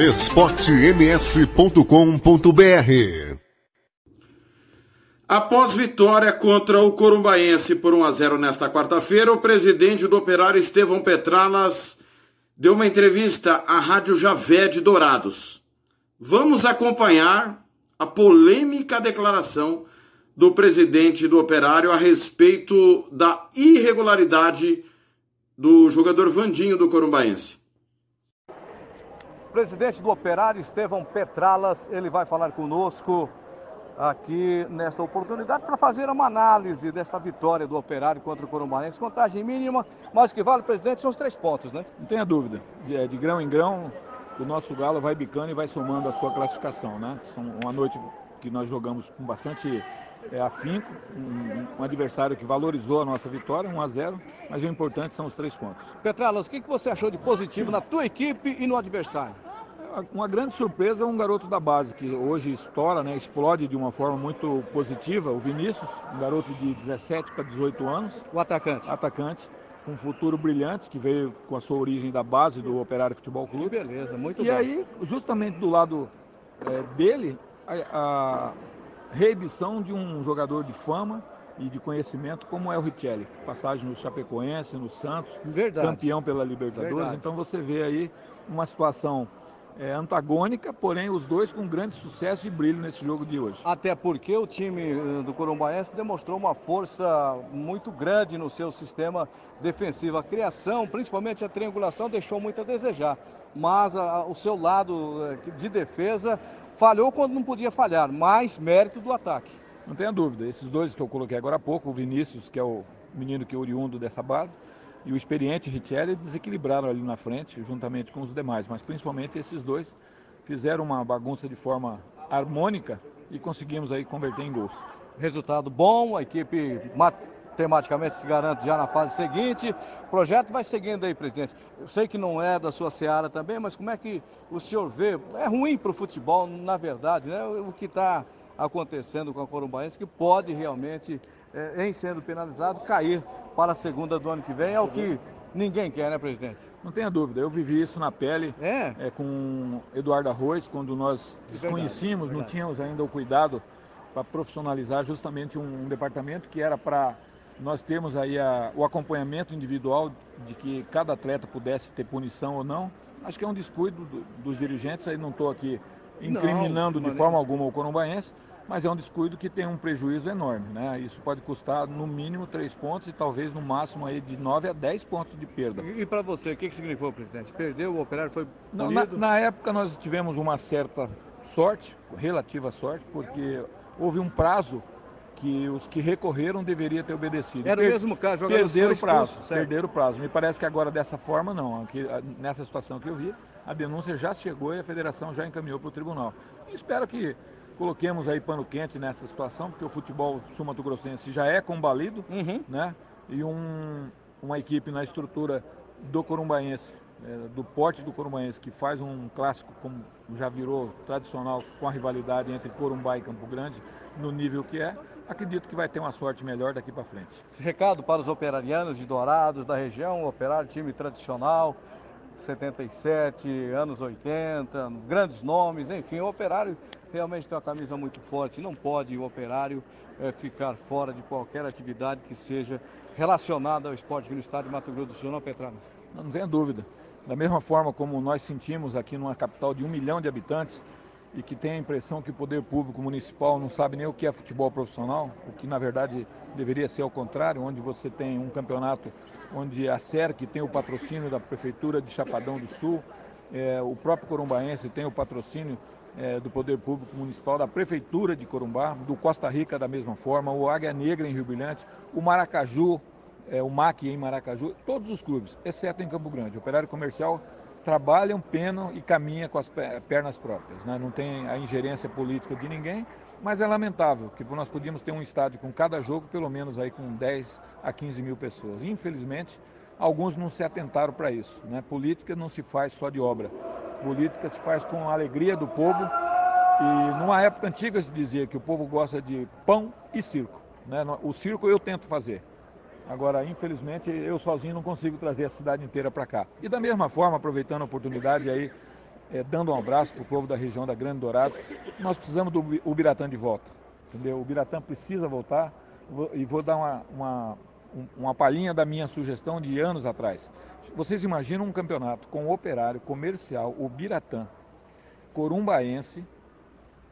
esportems.com.br Após vitória contra o Corumbaense por 1 a 0 nesta quarta-feira, o presidente do Operário Estevão Petralas deu uma entrevista à Rádio Javé de Dourados. Vamos acompanhar a polêmica declaração do presidente do Operário a respeito da irregularidade do jogador Vandinho do Corumbaense. Presidente do Operário, Estevão Petralas, ele vai falar conosco aqui nesta oportunidade para fazer uma análise desta vitória do Operário contra o Corumbaense. Contagem mínima, mas o que vale, presidente, são os três pontos, né? Não tenha dúvida. De, é, de grão em grão, o nosso Galo vai bicando e vai somando a sua classificação, né? São uma noite que nós jogamos com bastante é, afinco, um, um, adversário que valorizou a nossa vitória, 1 a 0 mas o importante são os três pontos. Petralas, o que você achou de positivo na tua equipe e no adversário? Uma grande surpresa é um garoto da base que hoje estoura, né, explode de uma forma muito positiva, o Vinícius, um garoto de 17 para 18 anos. O atacante. Atacante, com um futuro brilhante, que veio com a sua origem da base do Operário Futebol Clube. Que beleza, muito e bem. E aí, justamente do lado é, dele, a, a reedição de um jogador de fama e de conhecimento como é o Richelli. Passagem no Chapecoense, no Santos, Verdade. campeão pela Libertadores. Verdade. Então você vê aí uma situação é, antagônica, porém os dois com grande sucesso e brilho nesse jogo de hoje. Até porque o time eh, do Corumbaense demonstrou uma força muito grande no seu sistema defensivo. A criação, principalmente a triangulação, deixou muito a desejar. Mas a, o seu lado eh, de defesa falhou quando não podia falhar, mais mérito do ataque. Não tenha dúvida, esses dois que eu coloquei agora há pouco, o Vinícius, que é o menino que é oriundo dessa base, e o experiente Richelli desequilibraram ali na frente, juntamente com os demais, mas principalmente esses dois fizeram uma bagunça de forma harmônica e conseguimos aí converter em gols. Resultado bom, a equipe tematicamente se garante já na fase seguinte. O projeto vai seguindo aí, presidente. Eu sei que não é da sua seara também, mas como é que o senhor vê? É ruim para o futebol, na verdade, né? O que está acontecendo com a Corumbaense, que pode realmente, é, em sendo penalizado, cair para a segunda do ano que vem. É o que ninguém quer, né, presidente? Não tenha dúvida, eu vivi isso na pele é? É, com Eduardo Arroz, quando nós desconhecíamos, verdade, não tínhamos ainda o cuidado para profissionalizar justamente um, um departamento que era para nós temos aí a, o acompanhamento individual de que cada atleta pudesse ter punição ou não. Acho que é um descuido do, dos dirigentes, aí não estou aqui incriminando não, de forma alguma o corumbaense, mas é um descuido que tem um prejuízo enorme. Né? Isso pode custar no mínimo três pontos e talvez no máximo aí de 9 a 10 pontos de perda. E, e para você, o que, que significou, presidente? Perdeu, o operário foi não, na, na época nós tivemos uma certa sorte, relativa sorte, porque houve um prazo que os que recorreram deveriam ter obedecido. Era o mesmo caso, jogador perderam o prazo, perderam o prazo. Me parece que agora dessa forma não, aqui, nessa situação que eu vi, a denúncia já chegou e a federação já encaminhou para o tribunal. E espero que coloquemos aí pano quente nessa situação, porque o futebol sul-mato-grossense já é combalido, uhum. né? E um, uma equipe na estrutura do Corumbaense, é, do porte do Corumbaense, que faz um clássico como já virou tradicional com a rivalidade entre Corumbá e Campo Grande, no nível que é, acredito que vai ter uma sorte melhor daqui para frente. Recado para os operarianos de Dourados, da região, operário, time tradicional, 77, anos 80, grandes nomes, enfim, o operário realmente tem uma camisa muito forte. Não pode o operário é, ficar fora de qualquer atividade que seja relacionada ao esporte aqui no estado de Mato Grosso do Sul, não, Petranas? Não, não tenha dúvida. Da mesma forma como nós sentimos aqui numa capital de um milhão de habitantes, e que tem a impressão que o poder público municipal não sabe nem o que é futebol profissional, o que na verdade deveria ser ao contrário, onde você tem um campeonato onde a SERC tem o patrocínio da Prefeitura de Chapadão do Sul, é, o próprio Corumbaense tem o patrocínio é, do Poder Público Municipal, da Prefeitura de Corumbá, do Costa Rica da mesma forma, o Águia Negra em Rio Brilhante, o Maracaju, é, o MAC em Maracaju, todos os clubes, exceto em Campo Grande. O Operário Comercial trabalham, penam e caminha com as pernas próprias. Né? Não tem a ingerência política de ninguém, mas é lamentável que nós podíamos ter um estádio com cada jogo, pelo menos aí com 10 a 15 mil pessoas. Infelizmente, alguns não se atentaram para isso. Né? Política não se faz só de obra. Política se faz com a alegria do povo. E numa época antiga se dizia que o povo gosta de pão e circo. Né? O circo eu tento fazer. Agora, infelizmente, eu sozinho não consigo trazer a cidade inteira para cá. E da mesma forma, aproveitando a oportunidade aí, é, dando um abraço para o povo da região da Grande Dourados. Nós precisamos do Ubiratã de volta, entendeu? O Ubiratã precisa voltar e vou dar uma, uma, uma palhinha da minha sugestão de anos atrás. Vocês imaginam um campeonato com o Operário, Comercial, o Biratã, Corumbaense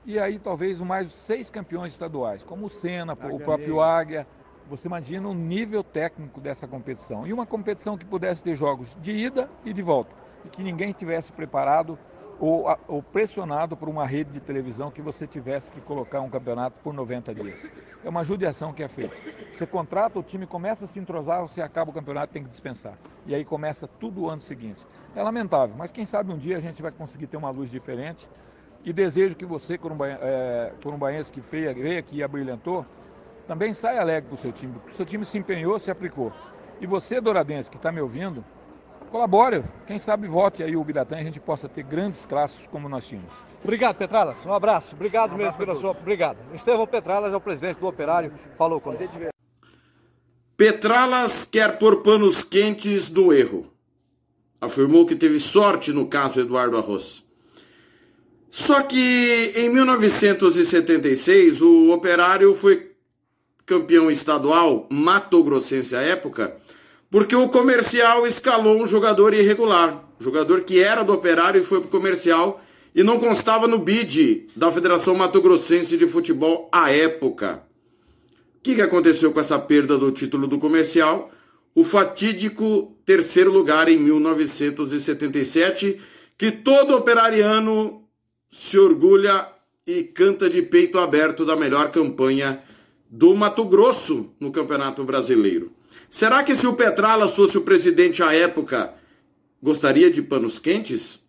e aí talvez mais seis campeões estaduais, como o Senna, o próprio Águia. Você imagina o nível técnico dessa competição. E uma competição que pudesse ter jogos de ida e de volta. E que ninguém tivesse preparado ou, ou, pressionado por uma rede de televisão que você tivesse que colocar um campeonato por 90 dias. É uma judiação que é feita. Você contrata, o time começa a se entrosar, você acaba o campeonato, tem que dispensar. E aí começa tudo o ano seguinte. É lamentável, mas quem sabe um dia a gente vai conseguir ter uma luz diferente. E desejo que você, corumbaense, é, que veio aqui e abrilhantou, também saia alegre para o seu time, porque o seu time se empenhou, se aplicou. E você, Douradense, que está me ouvindo, colabore. Quem sabe vote aí o Biratã e a gente possa ter grandes classes como nós tínhamos. Obrigado, Petralas. Um abraço. Obrigado um abraço mesmo pela sua. Obrigado. Estevão Petralas é o presidente do Operário. Falou com gente. Petralas quer pôr panos quentes no erro. Afirmou que teve sorte no caso Eduardo Arroz. Só que em 1976 o Operário foi campeão estadual mato-grossense à época porque o comercial escalou um jogador irregular, jogador que era do Operário e foi pro comercial e não constava no bid da Federação Mato Grossense de Futebol à época. O que, que aconteceu com essa perda do título do comercial? O fatídico terceiro lugar em 1977, que todo operariano se orgulha e canta de peito aberto da melhor campanha do Mato Grosso no Campeonato Brasileiro. Será que se o Petralas fosse o presidente à época, gostaria de panos quentes?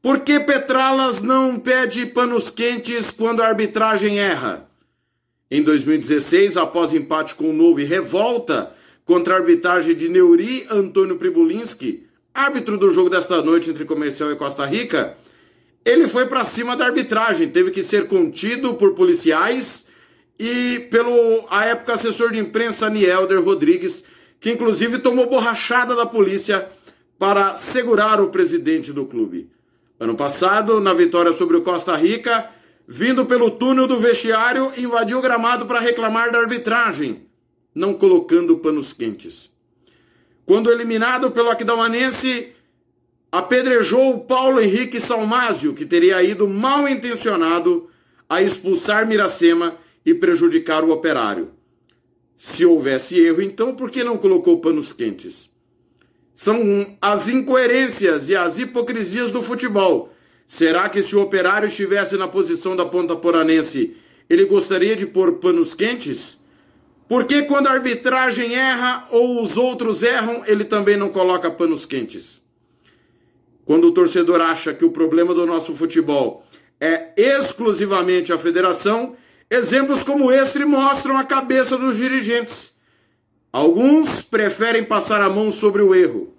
Por que Petralas não pede panos quentes quando a arbitragem erra? Em 2016, após empate com o Novo e revolta contra a arbitragem de Neuri Antônio Pribulinski, árbitro do jogo desta noite entre Comercial e Costa Rica, ele foi para cima da arbitragem, teve que ser contido por policiais e pelo, à época, assessor de imprensa Nielder Rodrigues, que inclusive tomou borrachada da polícia para segurar o presidente do clube. Ano passado, na vitória sobre o Costa Rica, vindo pelo túnel do vestiário, invadiu o gramado para reclamar da arbitragem, não colocando panos quentes. Quando eliminado pelo Aquidauanense, apedrejou o Paulo Henrique Salmásio, que teria ido mal intencionado a expulsar Miracema e prejudicar o operário. Se houvesse erro, então por que não colocou panos quentes? São as incoerências e as hipocrisias do futebol. Será que se o operário estivesse na posição da ponta poranense, ele gostaria de pôr panos quentes? Por que quando a arbitragem erra ou os outros erram, ele também não coloca panos quentes? Quando o torcedor acha que o problema do nosso futebol é exclusivamente a federação, Exemplos como este mostram a cabeça dos dirigentes. Alguns preferem passar a mão sobre o erro.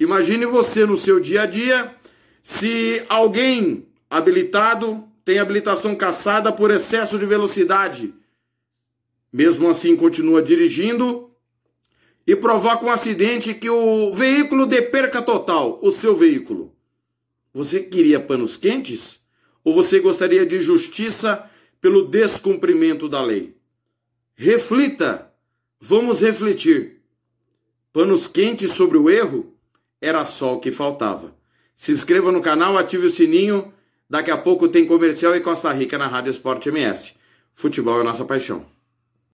Imagine você no seu dia a dia se alguém habilitado tem habilitação cassada por excesso de velocidade. Mesmo assim, continua dirigindo e provoca um acidente que o veículo dê perca total, o seu veículo. Você queria panos quentes? Ou você gostaria de justiça pelo descumprimento da lei. Reflita, vamos refletir. Panos quentes sobre o erro era só o que faltava. Se inscreva no canal, ative o sininho. Daqui a pouco tem comercial e Costa Rica na Rádio Esporte MS. Futebol é nossa paixão.